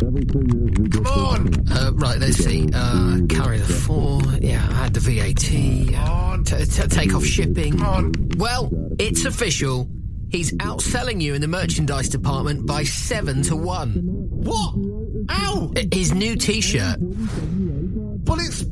Come on! Uh, right, let's see. Uh, carry the four. Yeah, add the VAT. on. T- t- take off shipping. on. Well, it's official. He's outselling you in the merchandise department by seven to one. What? Ow! His new T-shirt. But it's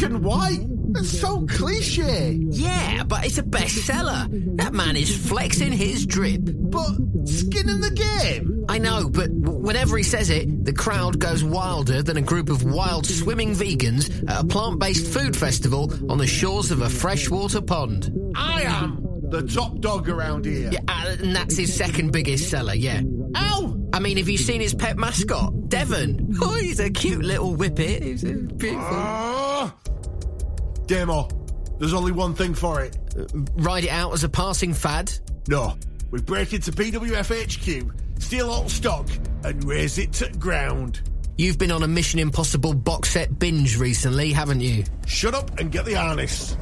black and white. It's so cliche. Yeah, but it's a bestseller. That man is flexing his drip. But skin in the game. I know, but whenever he says it, the crowd goes wilder than a group of wild swimming vegans at a plant-based food festival on the shores of a freshwater pond. I am the top dog around here. Yeah, uh, and that's his second biggest seller, yeah. Ow! I mean, have you seen his pet mascot, Devon? Oh, he's a cute little whippet. He's uh, beautiful. Ah! Damo. There's only one thing for it. Uh, ride it out as a passing fad. No. We break into PWF HQ, steal all stock, and raise it to ground. You've been on a Mission Impossible box set binge recently, haven't you? Shut up and get the harness.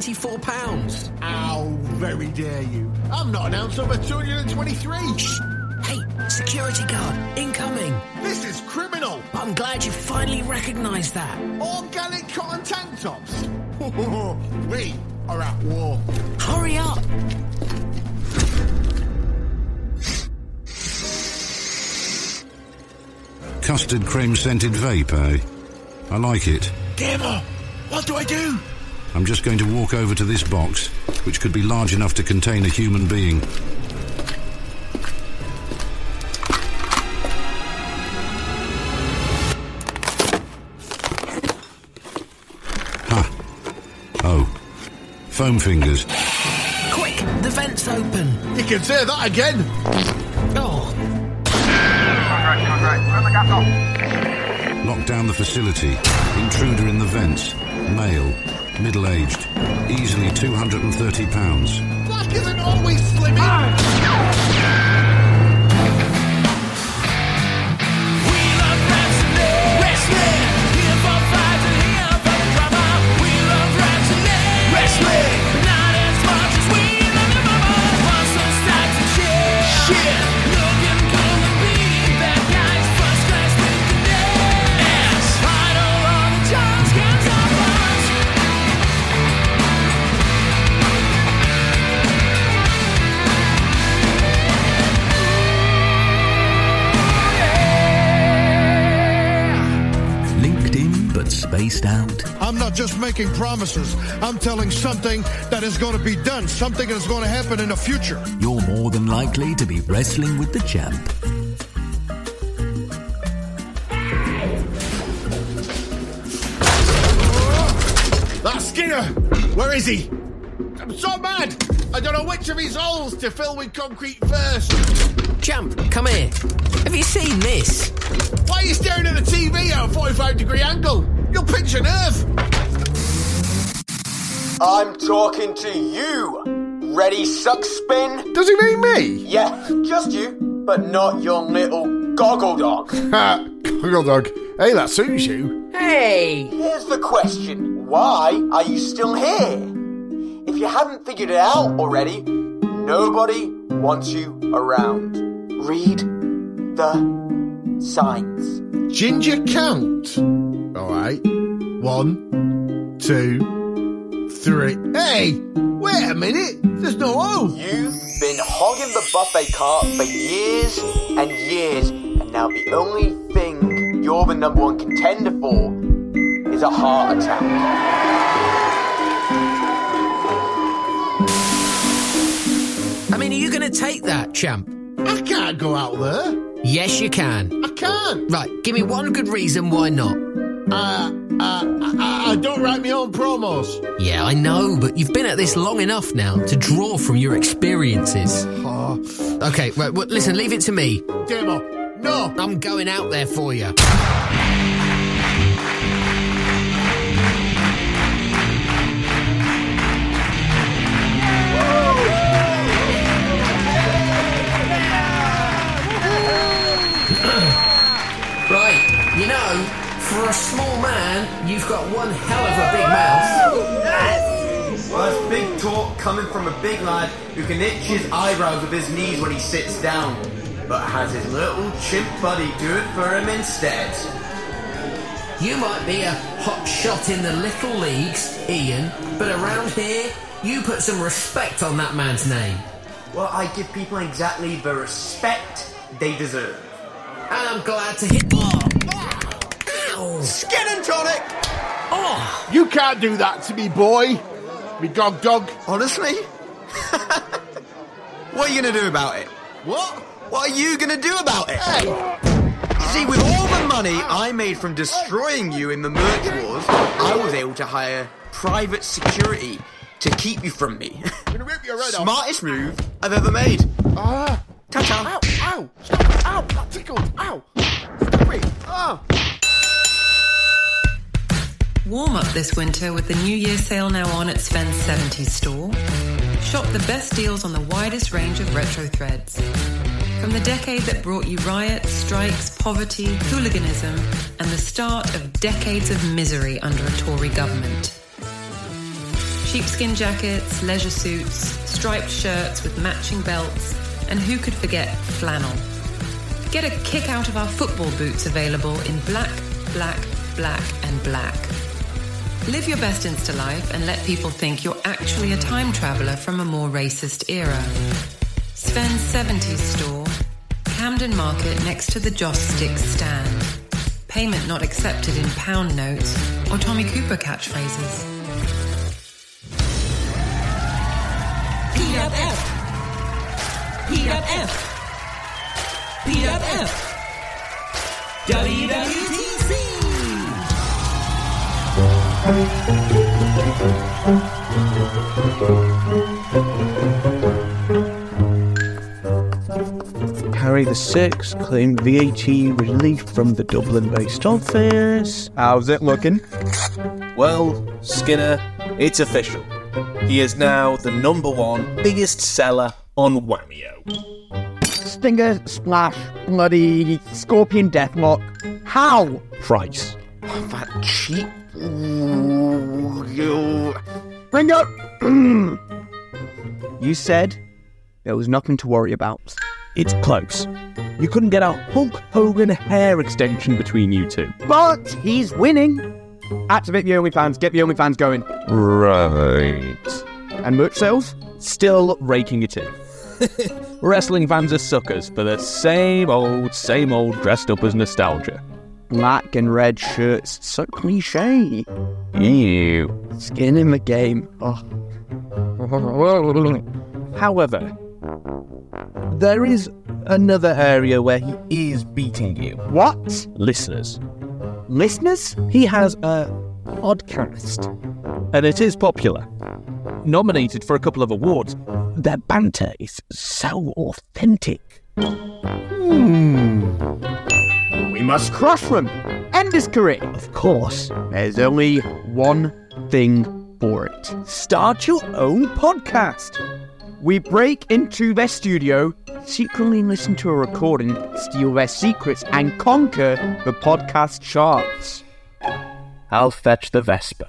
£224. How very dare you. I'm not an ounce over 223. Hey, security guard, incoming. This is criminal. I'm glad you finally recognised that. Organic cotton tank tops. we are at war. Hurry up. Custard cream scented vape, eh? I like it. Damo, what do I do? I'm just going to walk over to this box, which could be large enough to contain a human being. Ha. Oh. Foam fingers. Quick, the vent's open. You can say that again. Oh, Lock down the facility. Intruder in the vents. Male. Middle aged. Easily 230 pounds. Black isn't always slimming. Making promises. I'm telling something that is going to be done, something that is going to happen in the future. You're more than likely to be wrestling with the champ. That's Skinner! Where is he? I'm so mad! I don't know which of his holes to fill with concrete first. Champ, come here. Have you seen this? Why are you staring at the TV at a 45 degree angle? You'll pinch a nerve. I'm talking to you. Ready, suck spin? Does he mean me? Yeah, just you, but not your little goggle dog. Ha! Goggle dog. Hey, that suits you. Hey! Here's the question Why are you still here? If you haven't figured it out already, nobody wants you around. Read the signs. Ginger count. Alright. One, two, three. Hey! Wait a minute! There's no O! You've been hogging the buffet cart for years and years, and now the only thing you're the number one contender for is a heart attack. I mean, are you going to take that, champ? I can't go out there. Yes, you can. I can't. Right, give me one good reason why not. Uh, uh, I, I don't write my own promos. Yeah, I know, but you've been at this long enough now to draw from your experiences. Oh, Okay, right, well, listen, leave it to me. Damo. No! I'm going out there for you. A small man, you've got one hell of a big mouth. Well, that's big talk coming from a big lad who can itch his eyebrows with his knees when he sits down, but has his little chimp buddy do it for him instead. You might be a hot shot in the little leagues, Ian, but around here, you put some respect on that man's name. Well, I give people exactly the respect they deserve. And I'm glad to hit. Skin and tonic! Oh! You can't do that to me, boy. Me dog dog. Honestly? what are you gonna do about it? What? What are you gonna do about it? Hey! You see, with all the money I made from destroying you in the merch wars, I was able to hire private security to keep you from me. Rip your head off. Smartest move I've ever made. Ah! Ta-ta. Ow! Ow! Stop! Ow! That tickled! Ow! Stop it! Ah! Warm up this winter with the New Year sale now on at Sven's 70s store. Shop the best deals on the widest range of retro threads. From the decade that brought you riots, strikes, poverty, hooliganism, and the start of decades of misery under a Tory government. Sheepskin jackets, leisure suits, striped shirts with matching belts, and who could forget flannel? Get a kick out of our football boots available in black, black, black, and black. Live your best Insta life and let people think you're actually a time traveler from a more racist era. Sven's 70s store, Camden Market next to the Joss Sticks stand. Payment not accepted in pound notes or Tommy Cooper catchphrases. PFF. PFF. PFF. WWTC. Harry the Sixth claimed VAT relief from the Dublin-based office. How's it looking? Well, Skinner, it's official. He is now the number one biggest seller on Whamio. Stinger, splash, bloody scorpion deathlock. How? Price. Oh, that cheap. Ooh, you. Bring up. you said there was nothing to worry about. It's close. You couldn't get a Hulk Hogan hair extension between you two. But he's winning. Activate the OnlyFans, get the OnlyFans going. Right. And merch sales? Still raking it in. Wrestling fans are suckers for the same old, same old dressed up as nostalgia. Black and red shirts. So cliche. Ew. Skin in the game. Oh. However, there is another area where he is beating you. What? Listeners. Listeners? He has a podcast, and it is popular. Nominated for a couple of awards. Their banter is so authentic. Hmm. We must crush them. End his career. Of course. There's only one thing for it. Start your own podcast. We break into their studio, secretly listen to a recording, steal their secrets, and conquer the podcast charts. I'll fetch the Vespa.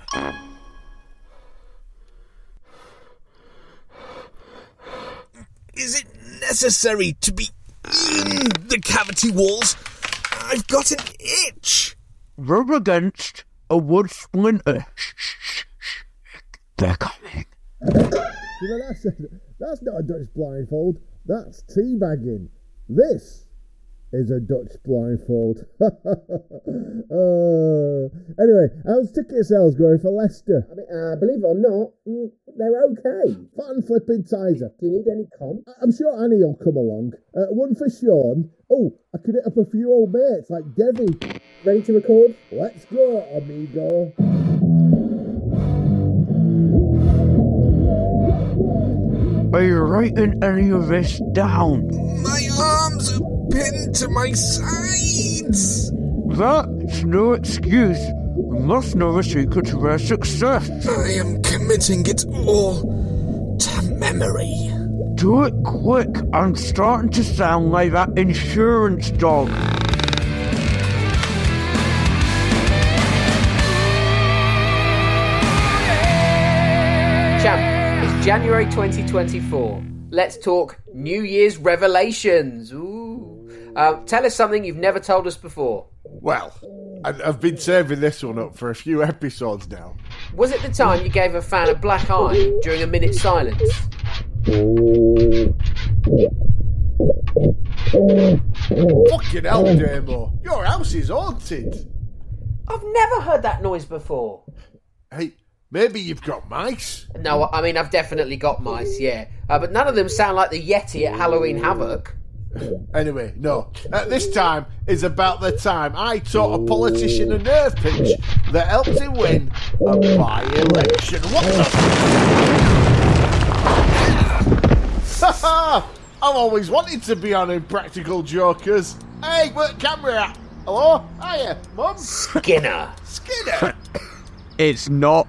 Is it necessary to be in the cavity walls? I've got an itch. Rub against a wood splinter. Shh, shh, shh. They're coming. You know, that's, that's not a Dutch blindfold. That's teabagging. This is a Dutch blindfold. uh, anyway, how's ticket sales going for Leicester? I mean, uh, believe it or not, mm, they're okay. Fun flipping Tizer. Do you need any comp? I- I'm sure Annie will come along. Uh, one for Sean. Oh, I could hit up a few old mates like Devi. Ready to record? Let's go, amigo. Are you writing any of this down? My arms are pinned to my sides. That's no excuse. We must know the secret to their success. I am committing it all to memory. Do it quick. I'm starting to sound like that insurance dog. Champ, it's January 2024. Let's talk New Year's revelations. Ooh. Uh, tell us something you've never told us before. Well, I've been saving this one up for a few episodes now. Was it the time you gave a fan a black eye during a minute's silence? Fucking hell, Damo. Your house is haunted. I've never heard that noise before. Hey, maybe you've got mice. No, I mean, I've definitely got mice, yeah. Uh, but none of them sound like the Yeti at Halloween Havoc. Anyway, no. Uh, this time is about the time I taught a politician a nerve pinch that helped him win a by-election. What the? I've always wanted to be on Impractical Jokers. Hey, what camera at? Hello? Hiya, Mum? Skinner. Skinner? It's not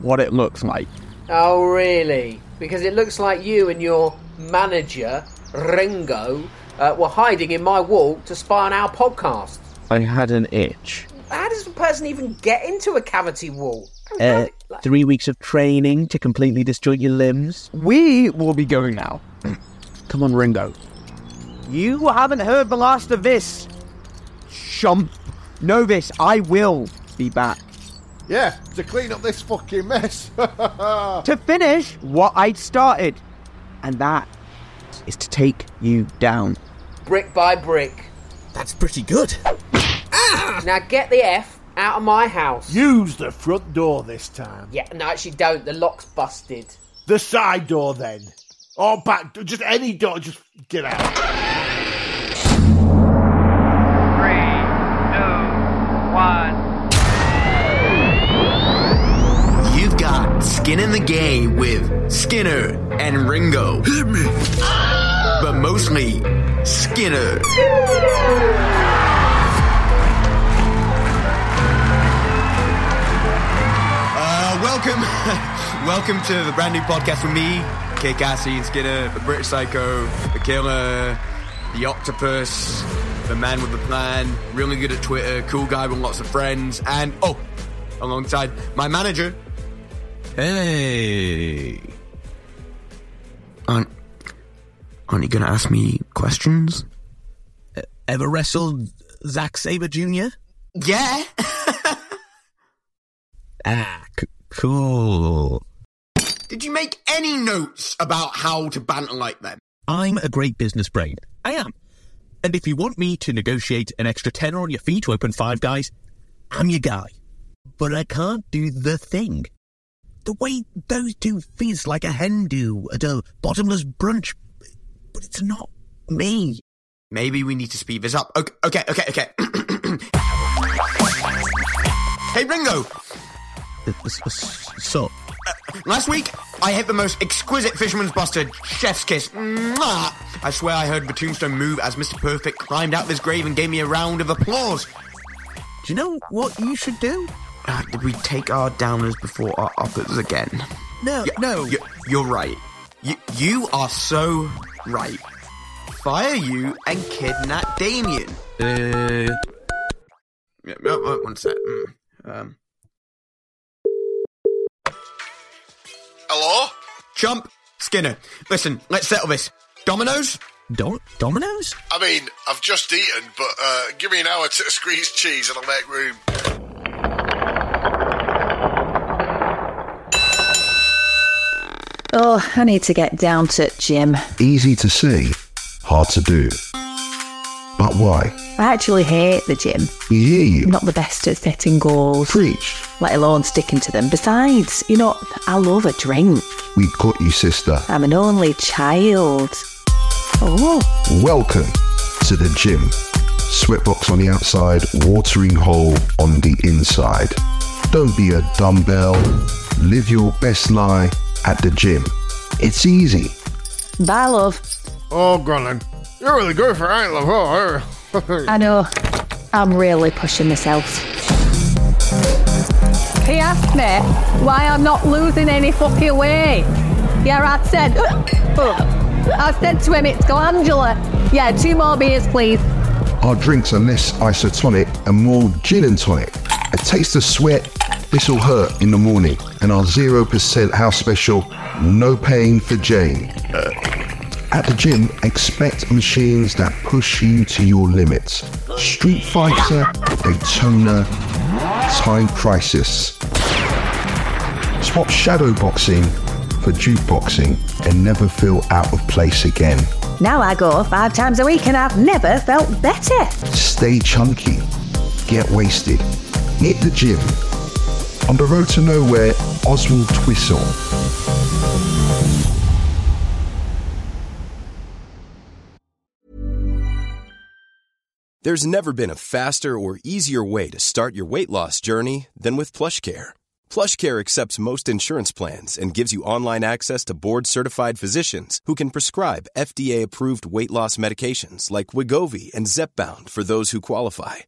what it looks like. Oh, really? Because it looks like you and your manager, Ringo, uh, were hiding in my wall to spy on our podcast. I had an itch. How does a person even get into a cavity wall? Uh, three weeks of training to completely disjoint your limbs. We will be going now. Come on, Ringo. You haven't heard the last of this. Shump. Know this, I will be back. Yeah, to clean up this fucking mess. To finish what I'd started. And that is to take you down. Brick by brick. That's pretty good. Ah! Now get the F out of my house. Use the front door this time. Yeah, no, actually don't. The lock's busted. The side door then. Or back just any door, just get out. Skin in the Game with Skinner and Ringo. Hit me. But mostly Skinner. Uh, welcome, welcome to the brand new podcast with me, Kay Cassie and Skinner, the British Psycho, the Killer, the Octopus, the Man with the Plan, really good at Twitter, cool guy with lots of friends, and oh, alongside my manager. Hey, aren't aren't you gonna ask me questions? Ever wrestled Zack Sabre Jr.? Yeah. Ah, c- cool. Did you make any notes about how to banter like them? I'm a great business brain. I am. And if you want me to negotiate an extra tenner on your fee to open Five Guys, I'm your guy. But I can't do the thing. The way those two fizz like a hen do at a bottomless brunch. But it's not me. Maybe we need to speed this up. Okay, okay, okay, okay. hey, Ringo! Uh, uh, uh, so, Last week, I hit the most exquisite Fisherman's Buster chef's kiss. Mwah! I swear I heard the tombstone move as Mr. Perfect climbed out of this grave and gave me a round of applause. Do you know what you should do? Uh, did we take our downers before our uppers again? No, no. You, you're right. You, you are so right. Fire you and kidnap Damien. Uh, Yeah, uh, uh, one sec. Mm, Um. Hello? Chump, Skinner, listen, let's settle this. Dominoes? Dom- Dominoes? I mean, I've just eaten, but uh, give me an hour to squeeze cheese and I'll make room. Oh, I need to get down to gym. Easy to see, hard to do. But why? I actually hate the gym. We hear you. I'm not the best at setting goals. Preach. Let alone sticking to them. Besides, you know, I love a drink. We got you, sister. I'm an only child. Oh, Welcome to the gym. Sweatbox on the outside, watering hole on the inside. Don't be a dumbbell. Live your best lie at the gym. It's easy. bye, love. Oh, Grannon, you're really good for it, love. Oh, I know. I'm really pushing myself. He asked me why I'm not losing any fucking weight. Yeah, I said. I said to him, it's glandular. Yeah, two more beers, please. Our drinks are less isotonic and more gin and tonic. A taste of sweat, this will hurt in the morning. And our 0% house special, no pain for Jane. Uh, at the gym, expect machines that push you to your limits. Street Fighter, Daytona, Time Crisis. Swap shadow boxing for jukeboxing and never feel out of place again. Now I go five times a week and I've never felt better. Stay chunky. Get wasted. Hit the gym. On the road to nowhere, Oswaldtwistle. There's never been a faster or easier way to start your weight loss journey than with PlushCare. PlushCare accepts most insurance plans and gives you online access to board-certified physicians who can prescribe FDA-approved weight loss medications like Wegovy and Zepbound for those who qualify.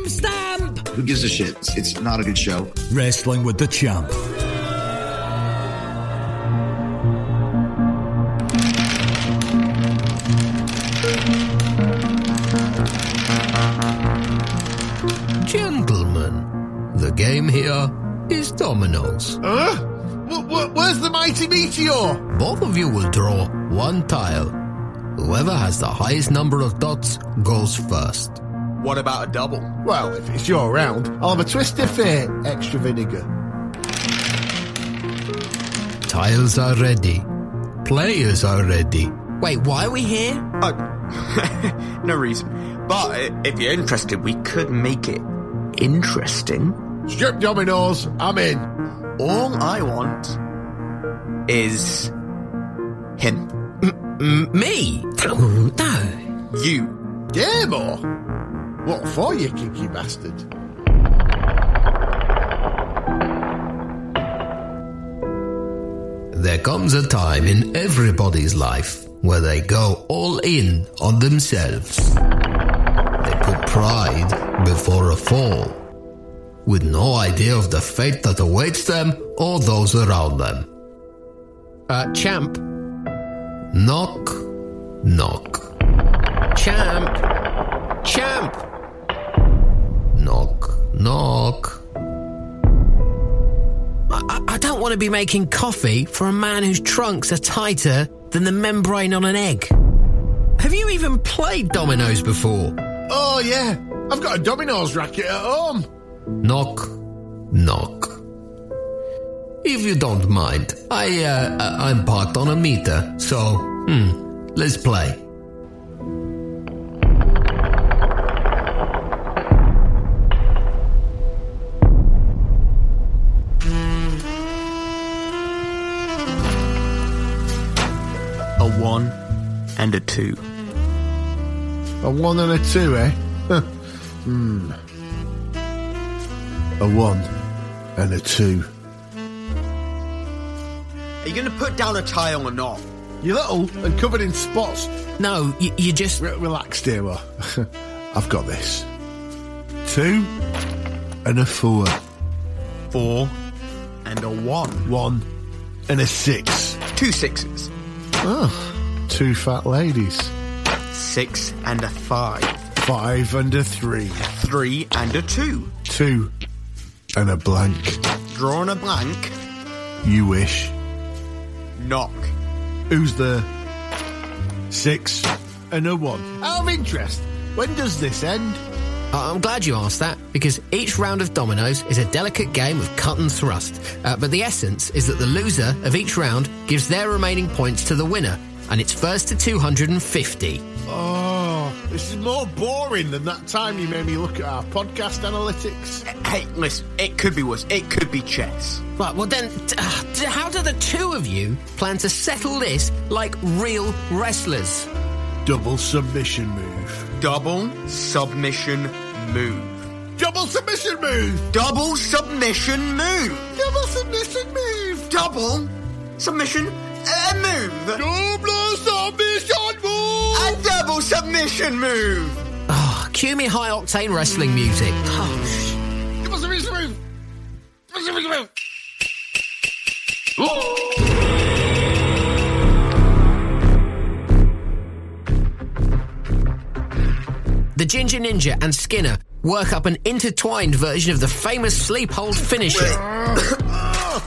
Who gives a shit? It's, not a good show. Wrestling with the Champ. Gentlemen, the game here is dominoes. Huh? Wh- wh- where's the mighty meteor? Both of you will draw one tile. Whoever has the highest number of dots goes first. What about a double? Well, if it's your round, I'll have a twist of fate, extra vinegar. Tiles are ready. Players are ready. Wait, why are we here? no reason. But uh, if you're interested, we could make it interesting. Strip dominoes, I'm in. All I want is him. me? no. You. Game or? What for, you kinky bastard? There comes a time in everybody's life where they go all in on themselves. They put pride before a fall, with no idea of the fate that awaits them or those around them. Uh, champ. Knock, knock. Champ. Champ. Knock, knock. I, I don't want to be making coffee for a man whose trunks are tighter than the membrane on an egg. Have you even played dominoes before? Oh, yeah. I've got a dominoes racket at home. Knock, knock. If you don't mind, I uh, uh, I'm parked on a meter, so hmm, let's play. One and a two. A one and a two, eh? hmm. A one and a two. Are you going to put down a tile or not? You're little and covered in spots. No, you, you just. Re- relax, dear. Well, I've got this. Two and a four. Four and a one. One and a six. Two sixes. Oh, two fat ladies. Six and a five. Five and a three. Three and a two. Two and a blank. Drawing a blank. You wish. Knock. Who's there? Six and a one. Out of interest, when does this end? Uh, I'm glad you asked that because each round of dominoes is a delicate game of cut and thrust. Uh, but the essence is that the loser of each round gives their remaining points to the winner, and it's first to 250. Oh, this is more boring than that time you made me look at our podcast analytics. Hey, listen, it could be worse. It could be chess. Right, well then, uh, how do the two of you plan to settle this like real wrestlers? Double submission move. Double submission move. Double submission move. Double submission move. Double submission move. Double submission uh, move. Double submission move. A double submission move. Oh, cue me high octane wrestling music. Oh, Double submission move. Double submission move. The Ginger Ninja and Skinner work up an intertwined version of the famous sleep hold finisher.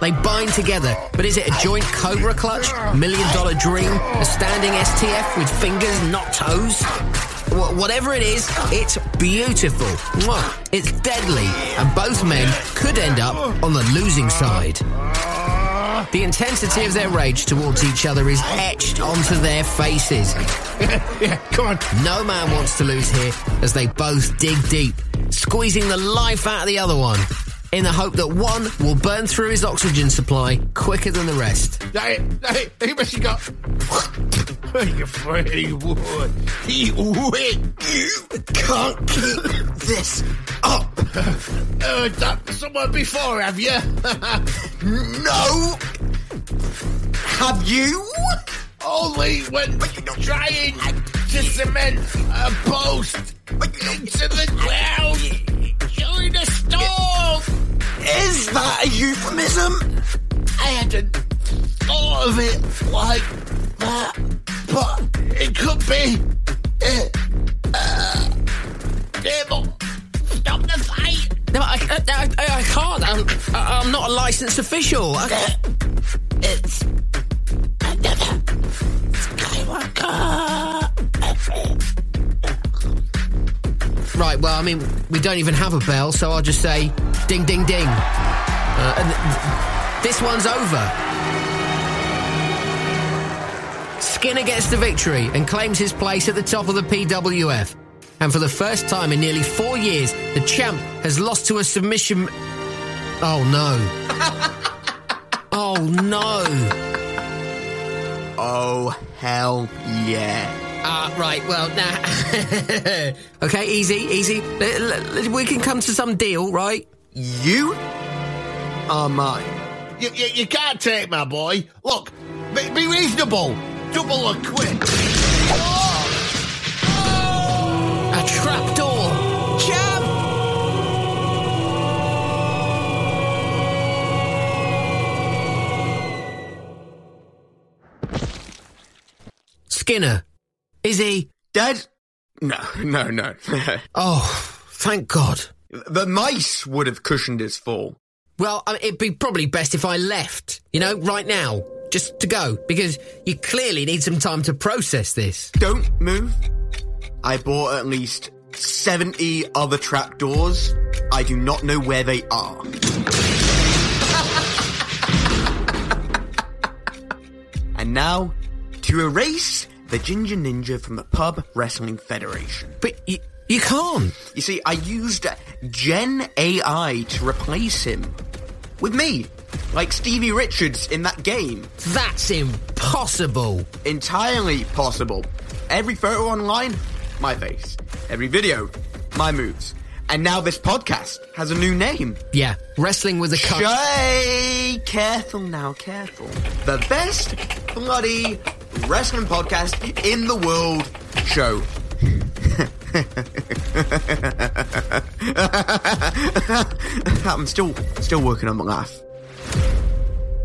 They bind together, but is it a joint cobra clutch, million dollar dream, a standing STF with fingers, not toes? Wh- whatever it is, it's beautiful. Mwah. It's deadly, and both men could end up on the losing side. The intensity of their rage towards each other is etched onto their faces. yeah, come on. No man wants to lose here as they both dig deep, squeezing the life out of the other one, in the hope that one will burn through his oxygen supply quicker than the rest. Hey, hey, hey, what you got? Afraid he would. He would. You can't keep this up. Heard that somewhere before, have you? no. Have you? Only when trying to cement a post into the ground during a storm. Is that a euphemism? I hadn't thought of it like that, but it could be. Uh, uh, Dibble, stop the fight. No, I, I, I, I can't. I'm, I- I'm not a licensed official. I, It's another Skywalker. right, well, I mean, we don't even have a bell, so I'll just say ding, ding, ding. Uh, and th- this one's over. Skinner gets the victory and claims his place at the top of the PWF. And for the first time in nearly four years, the champ has lost to a submission. Oh no. oh no. Oh, hell yeah. Ah, right, well, nah. okay, easy, easy. We can come to some deal, right? You are mine. You, you, you can't take my boy. Look, be, be reasonable. Double or quit. A trapdoor! Champ! Skinner. Is he dead? No, no, no. oh, thank God. The mice would have cushioned his fall. Well, it'd be probably best if I left, you know, right now, just to go, because you clearly need some time to process this. Don't move. I bought at least 70 other trapdoors. I do not know where they are. and now, to erase the Ginger Ninja from the Pub Wrestling Federation. But you, you can't. You see, I used Gen AI to replace him with me. Like Stevie Richards in that game. That's impossible. Entirely possible. Every photo online, my face. Every video, my moves. And now this podcast has a new name. Yeah, Wrestling with a Cut. Shay, careful now, careful. The best bloody wrestling podcast in the world show. I'm still still working on my laugh.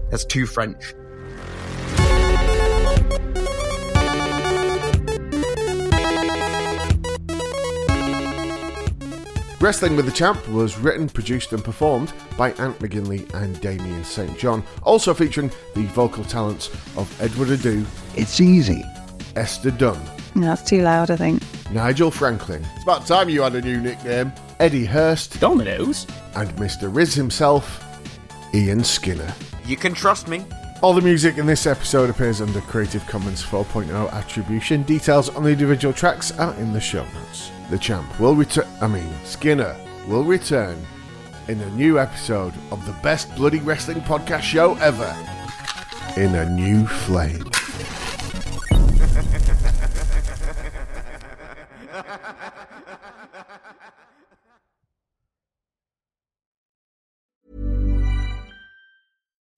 That's too French. Wrestling with the Champ was written, produced, and performed by Ant McGinley and Damien St. John, also featuring the vocal talents of Edward Adoo. It's easy. Esther Dunn. No, that's too loud, I think. Nigel Franklin. It's about time you had a new nickname. Edy Hurst. Dominoes. And Mr. Rizz himself, Ian Skinner. You can trust me. All the music in this episode appears under Creative Commons 4.0 attribution. Details on the individual tracks are in the show notes. The champ will return, I mean, Skinner will return in a new episode of the best bloody wrestling podcast show ever in a new flame.